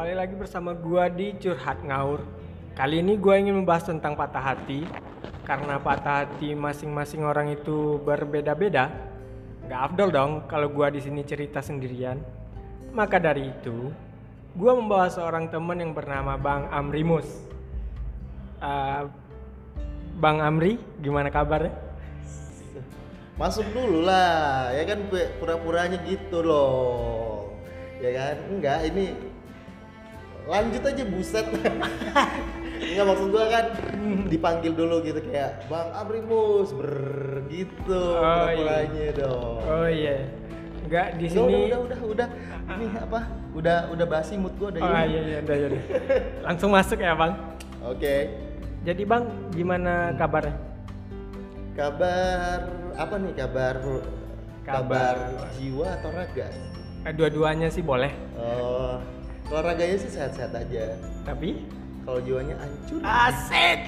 kembali lagi bersama gua di Curhat Ngaur. Kali ini gua ingin membahas tentang patah hati karena patah hati masing-masing orang itu berbeda-beda. Gak afdol dong kalau gua di sini cerita sendirian. Maka dari itu, gua membawa seorang teman yang bernama Bang Amrimus. Eh, Bang Amri, gimana kabarnya? Masuk dulu lah, ya kan pu- pura-puranya gitu loh. Ya kan? Enggak, ini lanjut aja buset. Enggak maksud gua kan dipanggil dulu gitu kayak Bang Abrimus ber gitu Oh, iya. dong. Oh iya. Enggak di Udah, sini. udah, udah, udah, udah. Ini apa? Udah, udah basi mood gua udah Oh iya iya udah, iya, udah. Langsung masuk ya, Bang. Oke. Jadi, Bang, gimana kabarnya? Kabar apa nih kabar? Kabar. jiwa atau raga? Eh, Dua-duanya sih boleh, Oh, kalau raganya sih sehat-sehat aja. tapi Kalau jiwanya hancur. asik.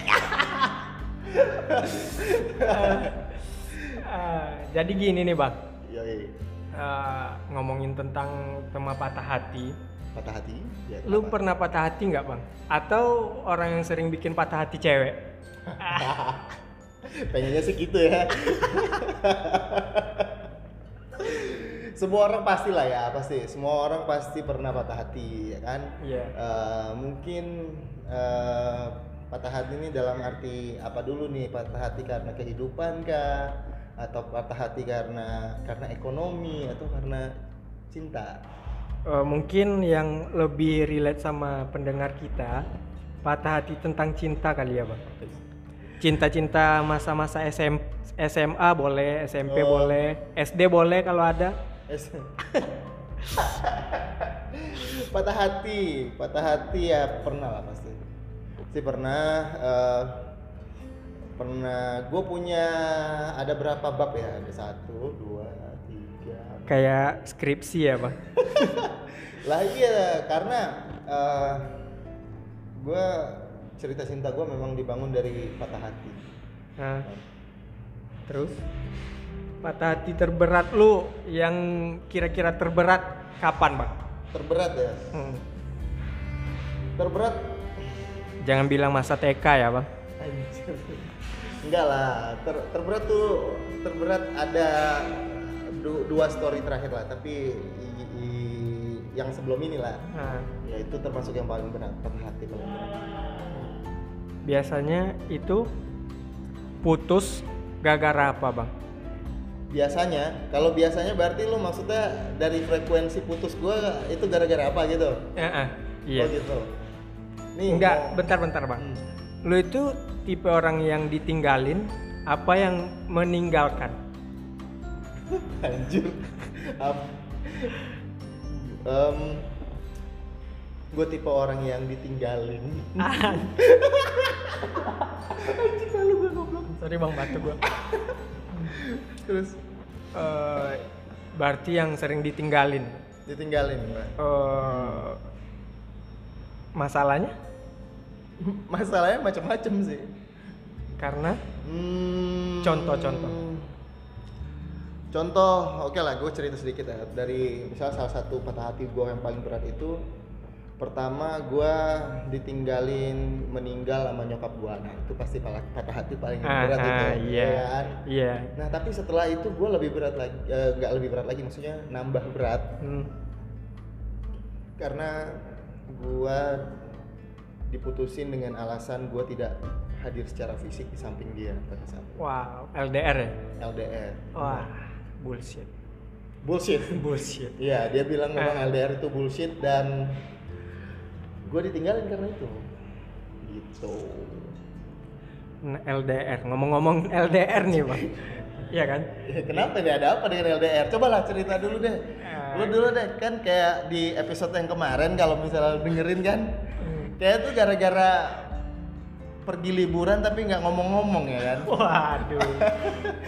Eh, jadi gini nih, Bang. Yoi. Eh, ngomongin tentang tema patah hati. Patah hati. Ya, Lu kenapa? pernah patah hati nggak, Bang? Atau orang yang sering bikin patah hati cewek? Pengennya sih gitu ya. Semua orang pasti lah ya, pasti. Semua orang pasti pernah patah hati, ya kan? Iya. Eh, mungkin eh, patah hati ini dalam arti apa dulu nih? Patah hati karena kehidupan kah? Atau patah hati karena karena ekonomi atau karena cinta? Eh, mungkin yang lebih relate sama pendengar kita, patah hati tentang cinta kali ya, Bang. Cinta-cinta masa-masa SM, SMA boleh, SMP Oh. boleh, SD boleh kalau ada. Patah hati, patah hati ya pernah lah pasti. Pasti pernah. eh, pernah. Gue punya ada berapa bab ya? Ada satu, dua, tiga. Kayak skripsi ya, Bang. Lah iya karena gue cerita cinta gue memang dibangun dari patah hati. Nah, terus patah hati terberat lu yang kira-kira terberat kapan, Bang? Terberat ya. Hmm. Terberat Jangan bilang masa TK ya, Bang. Enggak lah, ter, terberat tuh terberat ada du- dua story terakhir lah, tapi i- i- yang sebelum ini lah, Nah, ya itu termasuk yang paling berat, patah hati paling berat. biasanya itu putus gara-gara apa, Bang? Biasanya, kalau biasanya berarti lu maksudnya dari frekuensi putus gua itu gara-gara apa gitu? Ya, ah, iya. Oh gitu. Nih Enggak, mau- bentar-bentar, Bang. Hmm. Lu itu tipe orang yang ditinggalin apa yang meninggalkan? Anjir. Em, gue tipe orang yang ditinggalin. Sorry Bang, batu gua. Terus Eh, berarti yang sering ditinggalin. ditinggalin. Mbak. Eh, masalahnya Masalahnya macam-macam sih. karena Hmm, Contoh-contoh. Contoh, oke lah, gue cerita sedikit ya. Dari misal salah satu patah hati gue yang paling berat itu, pertama gue ditinggalin meninggal sama nyokap gue. Nah itu pasti patah hati paling Ah, berat itu. ah, iya. ya kan? Iya. Nah tapi setelah itu gue lebih berat lagi, eh, nggak lebih berat lagi, maksudnya nambah berat Hmm. karena gue diputusin dengan alasan gue tidak hadir secara fisik di samping dia pada saat itu. Wow, LDR ya? LDR. Wah, bullshit. Bullshit. Bullshit. Iya, dia bilang memang Ah. LDR itu bullshit dan gue ditinggalin karena itu. Gitu. Nah, LDR. Ngomong-ngomong LDR nih, Bang. Iya kan? Kenapa nih ada apa dengan LDR? Cobalah cerita dulu deh. Ah. Lu dulu deh, kan kayak di episode yang kemarin kalau misalnya dengerin kan, Hmm. kayak tuh gara-gara pergi liburan tapi nggak ngomong-ngomong ya kan? Waduh.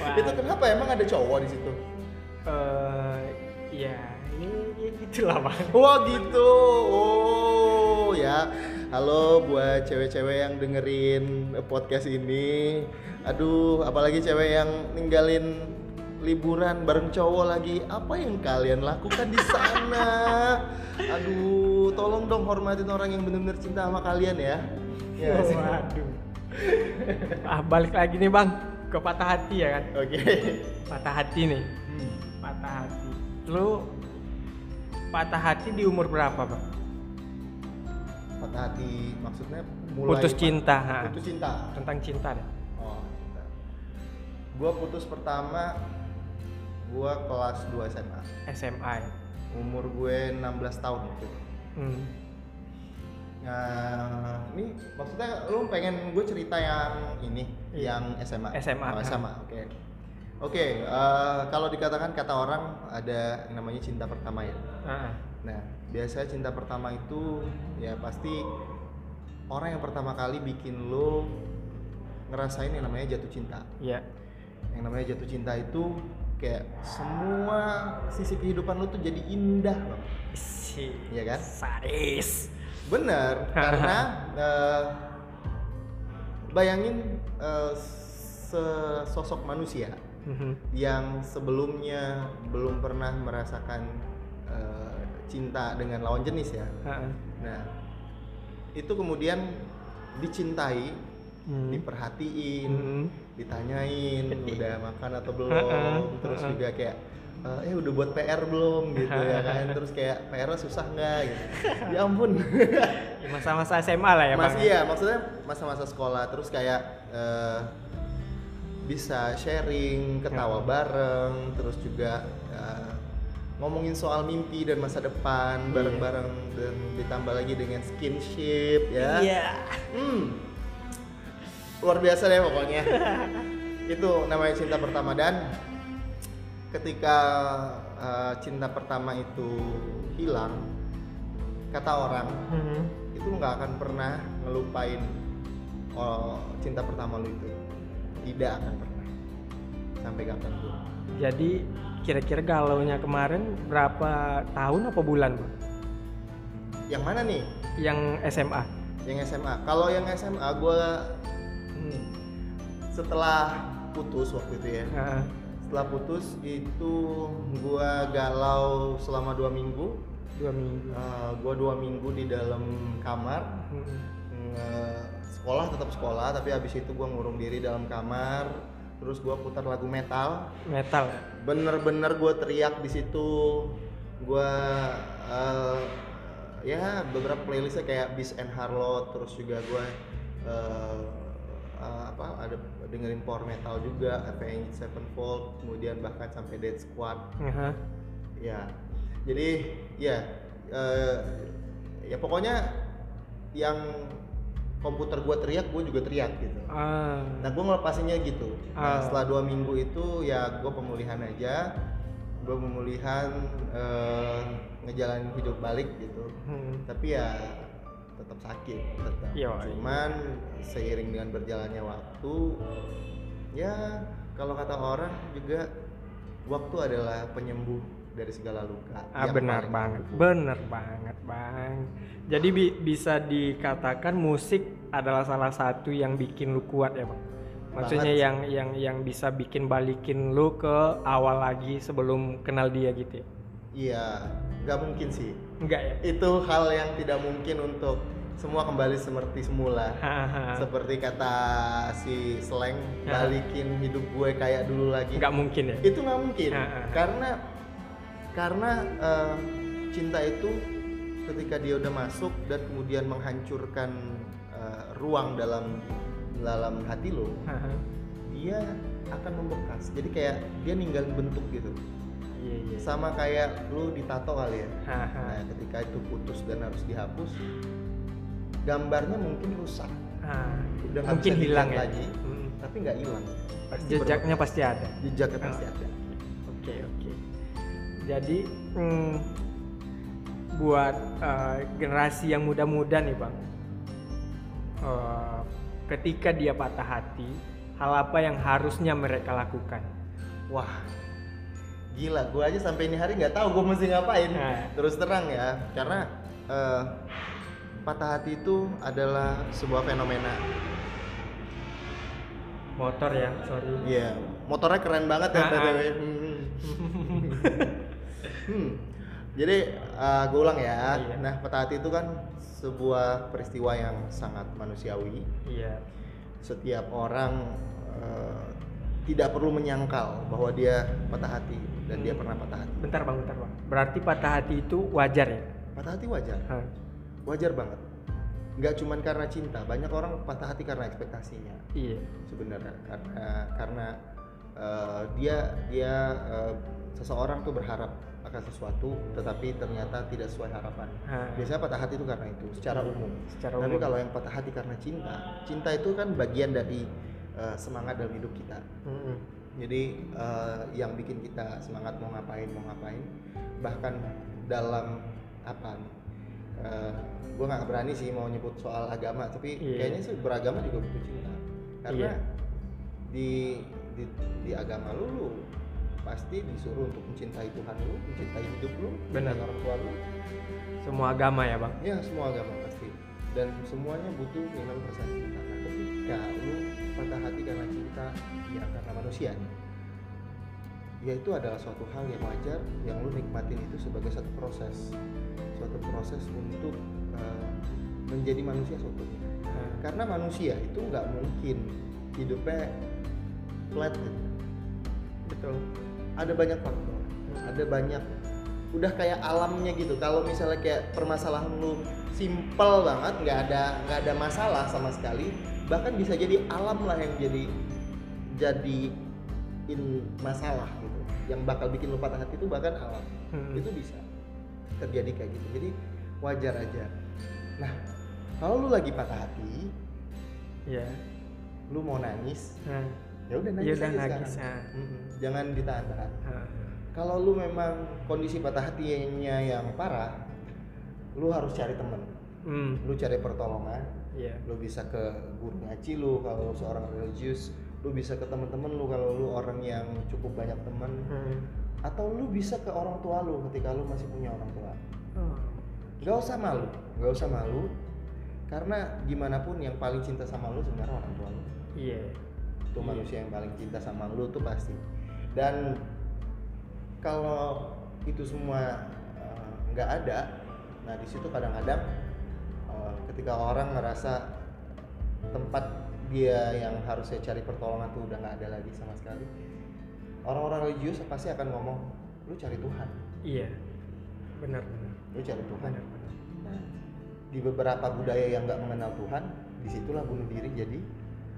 Wah. Itu kenapa emang ada cowok di situ? Eh, ya, ya, gitulah, Bang. Wah gitu. Oh ya. Halo buat cewek-cewek yang dengerin podcast ini. Aduh, apalagi cewek yang ninggalin liburan bareng cowok lagi, apa yang kalian lakukan di sana? Aduh, tolong dong hormatin orang yang benar-benar cinta sama kalian ya. Ya, Oh, sih. waduh. ah balik lagi nih bang ke patah hati ya kan. Oke. Patah hati nih. Patah hati. Lu patah hati di umur berapa bang? Patah hati maksudnya mulai Putus cinta. ha. Putus cinta. Tentang cinta deh. Oh, cinta. Gua putus pertama gua kelas 2 SMA. SMA ya. Umur gue 16 tahun itu. Hmm. Nah, ini maksudnya lu pengen gue cerita yang ini, Iya. yang SMA. SMA, Oh. SMA. Oke. Oke, eh, kalau dikatakan kata orang ada yang namanya cinta pertama ya. Ah, ah. Nah, biasanya cinta pertama itu ya pasti orang yang pertama kali bikin lo ngerasain yang namanya jatuh cinta. Iya. Yang namanya jatuh cinta itu kayak semua sisi kehidupan lo tuh jadi indah, Bang. Si. Iya kan? Sadis. Bener, karena eh, bayangin eh, sesosok manusia Mhm. yang sebelumnya belum pernah merasakan eh, cinta dengan lawan jenis ya. Ah. Nah, itu kemudian dicintai, Hmm. diperhatiin, Hmm. ditanyain udah makan atau belum, Ha-ha, terus ha-ha. juga kayak eh eh, udah buat PR belum gitu ya kan, terus kayak PR susah nggak gitu. Ya ampun. Ya, Masa-masa SMA lah ya Mas bang. iya, maksudnya masa-masa sekolah terus kayak eh, bisa sharing, ketawa Ya. bareng, terus juga eh, ngomongin soal mimpi dan masa depan Iya. bareng-bareng dan ditambah lagi dengan skinship ya. Iya. Hmm. Luar biasa deh pokoknya. Itu namanya cinta pertama dan ketika eh, cinta pertama itu hilang, kata orang Mhm. itu nggak akan pernah ngelupain oh, cinta pertama lu itu. Tidak akan pernah. Sampai kapan pun. Jadi kira-kira galaunya kemarin berapa tahun apa bulan bang? Yang mana nih? Yang SMA. Yang SMA. Kalau yang SMA gua Hmm. setelah putus waktu itu ya. Ah, setelah putus itu gua galau selama dua minggu dua minggu. Eh, gua dua minggu di dalam kamar Hmm. Nge- sekolah tetap sekolah tapi habis itu gua ngurung diri dalam kamar terus gua putar lagu metal Metal. bener-bener gua teriak di situ gua eh, ya beberapa playlistnya kayak Beast and Harlot terus juga gua eh, eh, apa ada dengerin power metal juga Avenged Sevenfold kemudian bahkan sampai Dead Squad Aha. ya jadi ya eh, ya pokoknya yang komputer gua teriak gua juga teriak gitu. Ah. nah gue ngelepasinnya gitu. Nah, Ah. setelah dua minggu itu ya gue pemulihan aja. Gue pemulihan eh, ngejalanin hidup balik gitu. Hmm. tapi ya tetap sakit tetap. Iya, cuman seiring dengan berjalannya waktu ya kalau kata orang juga waktu adalah penyembuh dari segala luka Ah benar banget, ampuh. benar banget bang. Jadi bi- bisa dikatakan musik adalah salah satu yang bikin lu kuat ya bang. Maksudnya Banget. yang yang yang bisa bikin balikin lu ke awal lagi sebelum kenal dia gitu ya? iya nggak mungkin sih Enggak ya? itu hal yang tidak mungkin untuk semua kembali seperti semula seperti kata si slang Ya. balikin hidup gue kayak dulu lagi Enggak mungkin ya? itu nggak mungkin ha. karena karena eh, cinta itu ketika dia udah masuk dan kemudian menghancurkan eh, ruang dalam dalam hati lo dia akan membekas jadi kayak dia ninggalin bentuk gitu Iya iya. sama kayak lu ditato kali ya nah ketika itu putus dan harus dihapus gambarnya mungkin rusak Ah, udah mungkin hilang ya. lagi Hmm. tapi nggak hilang Jejaknya pasti ada. jejaknya pasti Ah. ada Oke oke. Jadi hmm, buat eh, generasi yang muda-muda nih bang, eh, ketika dia patah hati, hal apa yang harusnya mereka lakukan? wah gila gue aja sampai ini hari nggak tahu gue mesti ngapain Nah. terus terang ya karena eh, patah hati itu adalah sebuah fenomena Motor ya, sorry. Iya, motornya keren banget ya Ah, BTW. Hmm. Hmm. Jadi uh, gue ulang ya. Iya. Nah, patah hati itu kan sebuah peristiwa yang sangat manusiawi. Iya. Setiap orang uh, tidak perlu menyangkal bahwa dia patah hati dan dia Hmm. pernah patah hati. Bentar bang, bentar bang. Berarti patah hati itu wajar ya? Patah hati wajar, Hah. wajar banget. Nggak cuman karena cinta, banyak orang patah hati karena ekspektasinya. Iya. sebenarnya karena karena uh, dia dia uh, seseorang tuh berharap akan sesuatu tetapi ternyata tidak sesuai harapan. Ha. Biasanya patah hati itu karena itu secara umum. Secara Tapi umum. kalau yang patah hati karena cinta, cinta itu kan bagian dari uh, semangat dalam hidup kita. Mm-mm. Jadi uh, yang bikin kita semangat mau ngapain mau ngapain bahkan dalam apa nih? gue nggak berani sih mau nyebut soal agama tapi Iya. kayaknya sih beragama juga butuh cinta karena Iya. di, di di agama lu, lu pasti disuruh untuk mencintai Tuhan lu mencintai hidup lu Benar. mencintai orang tua lu Semua agama ya bang? ya semua agama pasti dan semuanya butuh yang namanya perasaan cinta nah ketika lu patah hati karena cinta ya karena manusia ya itu adalah suatu hal yang wajar yang lu nikmatin itu sebagai satu proses suatu proses untuk uh, menjadi manusia seutuhnya Hah. karena manusia itu nggak mungkin hidupnya flat. Betul. Ada banyak faktor ada banyak udah kayak alamnya gitu kalau misalnya kayak permasalahan lu simple banget nggak ada nggak ada masalah sama sekali bahkan bisa jadi alam lah yang jadi jadi in masalah gitu yang bakal bikin lu patah hati itu bahkan alam Hmm. itu bisa terjadi kayak gitu jadi wajar aja nah kalau lu lagi patah hati Iya. lu mau nangis Hah. Ya udah nangis Ya udah aja nangis, sekarang. ah. Jangan ditahan-tahan Hah. kalau lu memang kondisi patah hatinya yang parah lu harus cari temen Hmm. lu cari pertolongan Iya. lu bisa ke guru ngaji lu kalau seorang religius lu bisa ke temen-temen lu kalau lu orang yang cukup banyak temen Hmm. atau lu bisa ke orang tua lu ketika lu masih punya orang tua Oh. Gak usah malu, gak usah malu karena gimana pun yang paling cinta sama lu sebenarnya orang tua lu Iya. Itu Iya. manusia yang paling cinta sama lu tuh pasti dan kalau itu semua eh, nggak ada nah di situ kadang-kadang eh, ketika orang ngerasa tempat dia yang harusnya cari pertolongan tuh udah nggak ada lagi sama sekali orang-orang religius pasti akan ngomong lu cari Tuhan Iya. Benar. benar. lu cari Tuhan Benar. benar. Nah, di beberapa budaya yang nggak mengenal Tuhan di situlah bunuh diri jadi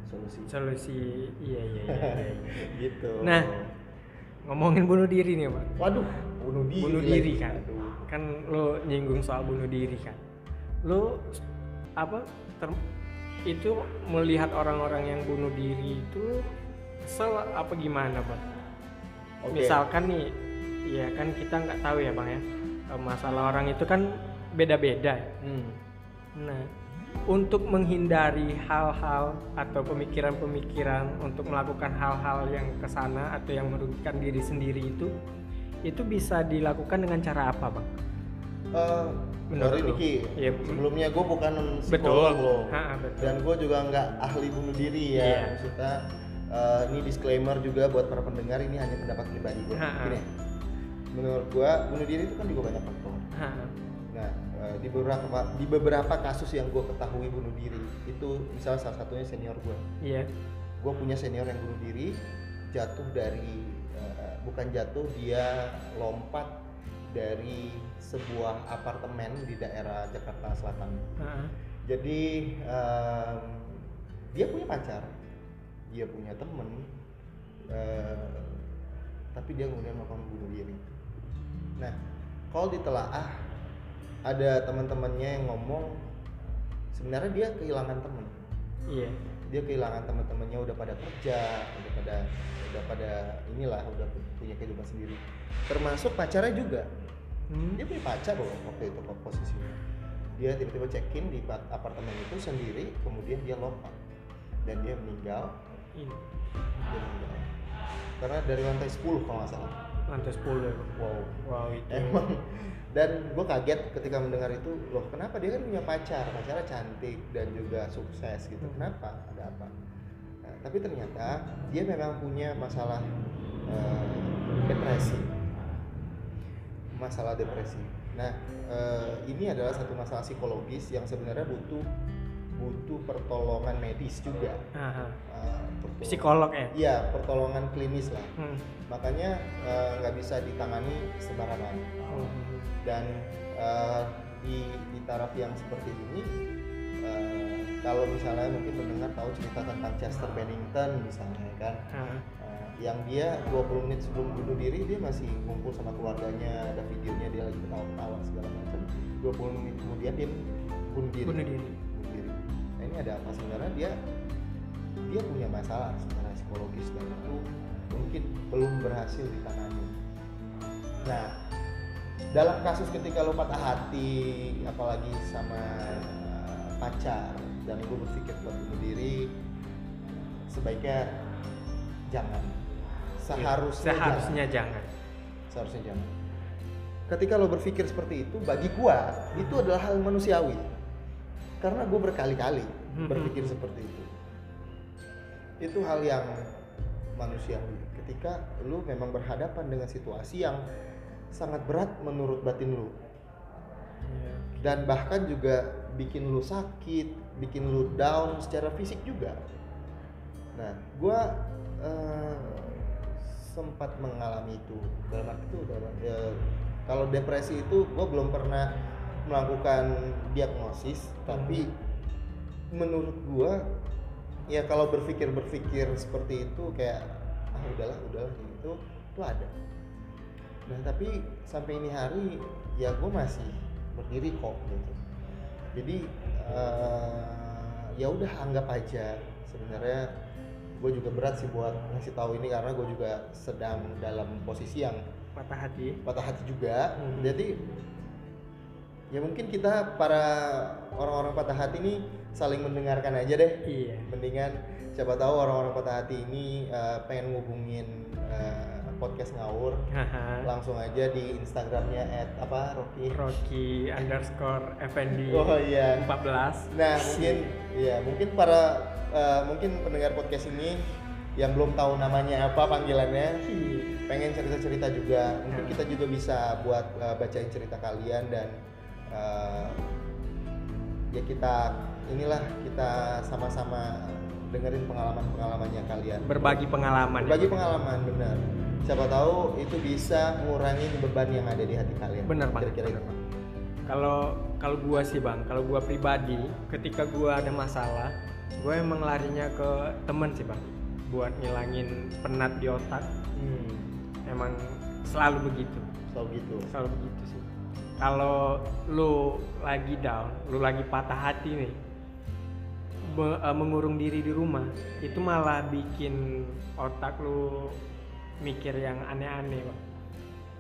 solusi Solusi. Iya iya iya. iya, iya. gitu Nah, Ngomongin bunuh diri nih pak. waduh bunuh diri bunuh lagi. diri kan Aduh. kan lo nyinggung soal bunuh diri kan lo apa ter- itu melihat orang-orang yang bunuh diri itu kesel apa gimana bang Oke. misalkan nih ya kan kita nggak tahu ya bang ya masalah orang itu kan beda-beda Hmm. nah untuk menghindari hal-hal atau pemikiran-pemikiran untuk melakukan hal-hal yang ke sana atau yang merugikan diri sendiri itu itu bisa dilakukan dengan cara apa bang? Eh, Menurut lu? Diki, Iya. sebelumnya gue bukan Betul. psikolog loh, Ha, betul. dan gue juga nggak ahli bunuh diri ya. Iya. Maksudnya eh, ini disclaimer juga buat para pendengar ini hanya pendapat pribadi gue. Gini, menurut gue bunuh diri itu kan juga banyak faktor. Ha, di beberapa di beberapa kasus yang gue ketahui bunuh diri itu misalnya salah satunya senior gue. iya. gue punya senior yang bunuh diri jatuh dari eh, bukan jatuh dia lompat dari sebuah apartemen di daerah Jakarta Selatan Ha, jadi em, dia punya pacar dia punya temen eh, tapi dia kemudian melakukan bunuh diri nah kalau ditelaah ada teman-temannya yang ngomong sebenarnya dia kehilangan temen. Iya. dia kehilangan teman-temannya udah pada kerja udah pada udah pada inilah udah punya kehidupan sendiri. Termasuk pacarnya juga. Hmm. dia punya pacar loh waktu itu kok posisinya. Dia tiba-tiba check in di pa- apartemen itu sendiri kemudian dia lompat. Dan dia meninggal. Dia meninggal. Karena dari lantai 10 kalau nggak salah lantai 10 ya? Wow Wow itu. emang. Dan gue kaget ketika mendengar itu loh kenapa dia kan punya pacar? Pacarnya cantik dan juga sukses gitu. Hmm. kenapa? Ada apa? Nah, tapi ternyata dia memang punya masalah eh, depresi. Masalah depresi. Nah eh, ini adalah satu masalah psikologis yang sebenarnya butuh butuh pertolongan medis juga. Aha. Pertolongan- Psikolog ya. iya pertolongan klinis lah Hmm. makanya eh, nggak bisa ditangani sembarangan Hmm. dan eh, di di taraf yang seperti ini eh, kalau misalnya mungkin mendengar tahu cerita tentang Chester Bennington misalnya kan Ah. eh, yang dia 20 menit sebelum bunuh diri dia masih ngumpul sama keluarganya ada videonya dia lagi ketawa-ketawa segala macam 20 menit kemudian dia bunuh diri Bunuh diri. bunuh diri nah ini ada apa sebenarnya dia dia punya masalah secara psikologis dan itu mungkin belum berhasil ditangani nah dalam kasus ketika lo patah hati apalagi sama pacar dan gue berpikir buat bunuh diri sebaiknya jangan seharusnya, Seharusnya jangan. jangan. seharusnya jangan ketika lo berpikir seperti itu bagi gua itu adalah hal manusiawi karena gue berkali-kali Mhm. berpikir seperti itu itu hal yang manusiawi ketika lu memang berhadapan dengan situasi yang sangat berat menurut batin lu Iya. dan bahkan juga bikin lu sakit, bikin lu down secara fisik juga. Nah, gua eh, sempat mengalami itu dalam arti itu dalam ya, kalau depresi itu gua belum pernah melakukan diagnosis, tapi menurut gua ya kalau berpikir berpikir seperti itu kayak ah udahlah udahlah gitu itu ada. Nah tapi sampai ini hari ya gue masih berdiri kok gitu. Jadi eh, ya udah anggap aja sebenarnya gue juga berat sih buat ngasih tahu ini karena gue juga sedang dalam posisi yang Patah hati. patah hati juga. Hmm. Jadi ya mungkin kita para orang-orang patah hati ini saling mendengarkan aja deh. Iya. Mendingan siapa tahu orang-orang patah hati ini eh, pengen ngubungin eh, podcast ngawur Haha. langsung aja di Instagramnya at apa Rocky Rocky underscore FND oh iya 14 nah mungkin ya mungkin para eh, mungkin pendengar podcast ini yang belum tahu namanya apa panggilannya Iya. pengen cerita-cerita juga mungkin Hmm. kita juga bisa buat eh, bacain cerita kalian dan eh, ya kita inilah kita sama-sama dengerin pengalaman-pengalamannya kalian. Berbagi pengalaman. Berbagi pengalaman benar. Siapa tahu itu bisa ngurangin beban yang ada di hati kalian. Bener bang. Kira-kira itu. Bang. kalau kalau gua sih bang kalau gua pribadi ketika gua ada masalah gua emang larinya ke temen sih bang buat ngilangin penat di otak. Hmm, emang selalu begitu. Selalu gitu selalu begitu sih. Kalau lu lagi down lu lagi patah hati nih be- eh, mengurung diri di rumah itu malah bikin otak lu mikir yang aneh-aneh bang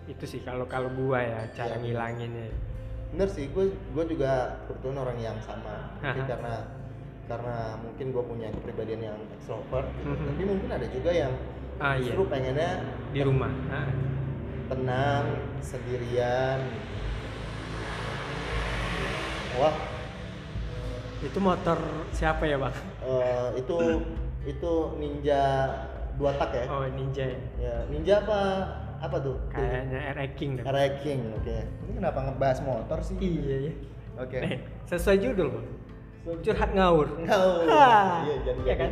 itu sih kalau kalau gua ya cara Iya. ngilanginnya bener sih gue gue juga kebetulan orang yang sama Haha. karena karena mungkin gue punya kepribadian yang extrovert gitu. Mhm. tapi mungkin ada juga yang Ah, iya. justru pengennya di rumah Nah, tenang sendirian wah itu motor siapa ya bang? Eh, itu itu ninja dua tak ya? Oh ninja ya? Ya ninja apa apa tuh? Kayaknya RX King. Array King oke. Ini kenapa ngebahas motor sih? Iya ya oke. Eh, sesuai judul bang. Curhat ngawur. Hah, iya jadi iya kan?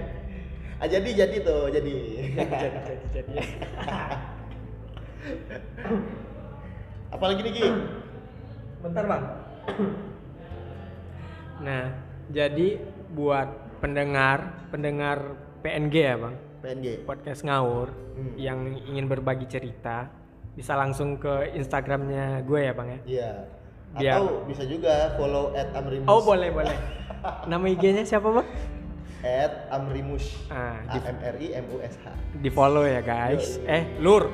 Ah, jadi jadi tuh jadi. jadi jadi jadi jadi. Apalagi nih Ki? bentar bang. Nah jadi buat pendengar pendengar PNG ya bang PNG. podcast ngawur Hmm. yang ingin berbagi cerita bisa langsung ke Instagramnya gue ya bang ya Iya. Biar- Atau bisa juga follow at Amrimus. oh boleh boleh nama IG-nya siapa bang At Amrimus. Ah, A M R I M U S H. di follow ya guys Yo, yo. eh lur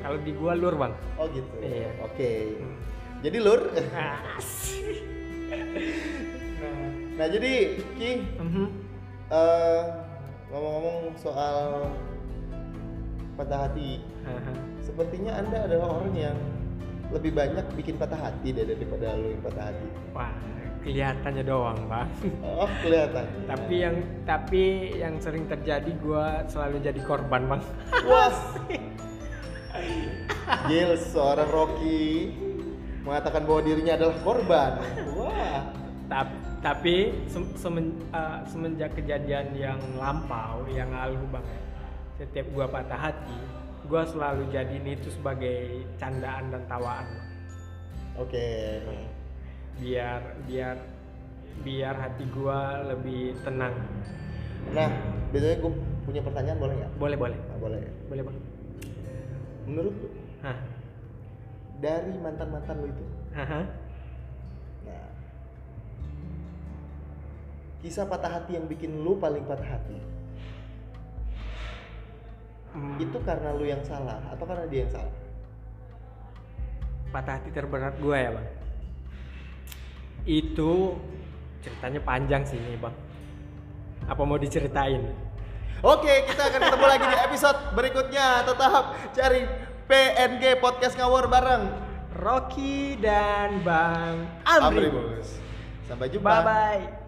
kalau di gua lur bang Oh gitu. Iya. Oke. Jadi lur. Nah jadi Ki Mhm. eh, ngomong-ngomong soal patah hati, sepertinya anda adalah orang yang lebih banyak bikin patah hati deh daripada lu yang patah hati. Wah, kelihatannya doang, Bang. Oh, kelihatan. tapi yang tapi yang sering terjadi gua selalu jadi korban, Bang. Wah. Gil, seorang Rocky mengatakan bahwa dirinya adalah korban. Tapi tapi sem- semen- eh, semenjak kejadian yang lampau yang lalu bang ya, setiap gua patah hati gua selalu jadiin itu sebagai candaan dan tawaan. Oke. biar biar biar hati gua lebih tenang Nah, biasanya gue punya pertanyaan boleh nggak? boleh boleh Nah, boleh. boleh bang Menurut lu Hah? dari mantan mantan lu itu, Haha. Kisah patah hati yang bikin lu paling patah hati Hmm, itu karena lu yang salah atau karena dia yang salah? patah hati terberat gua ya bang itu ceritanya panjang sih ini bang apa mau diceritain Oke, kita akan ketemu lagi di episode berikutnya. Tetap cari PNG Podcast Ngawur bareng Rocky dan Bang Amri. Amribus. Sampai jumpa. Bye bye.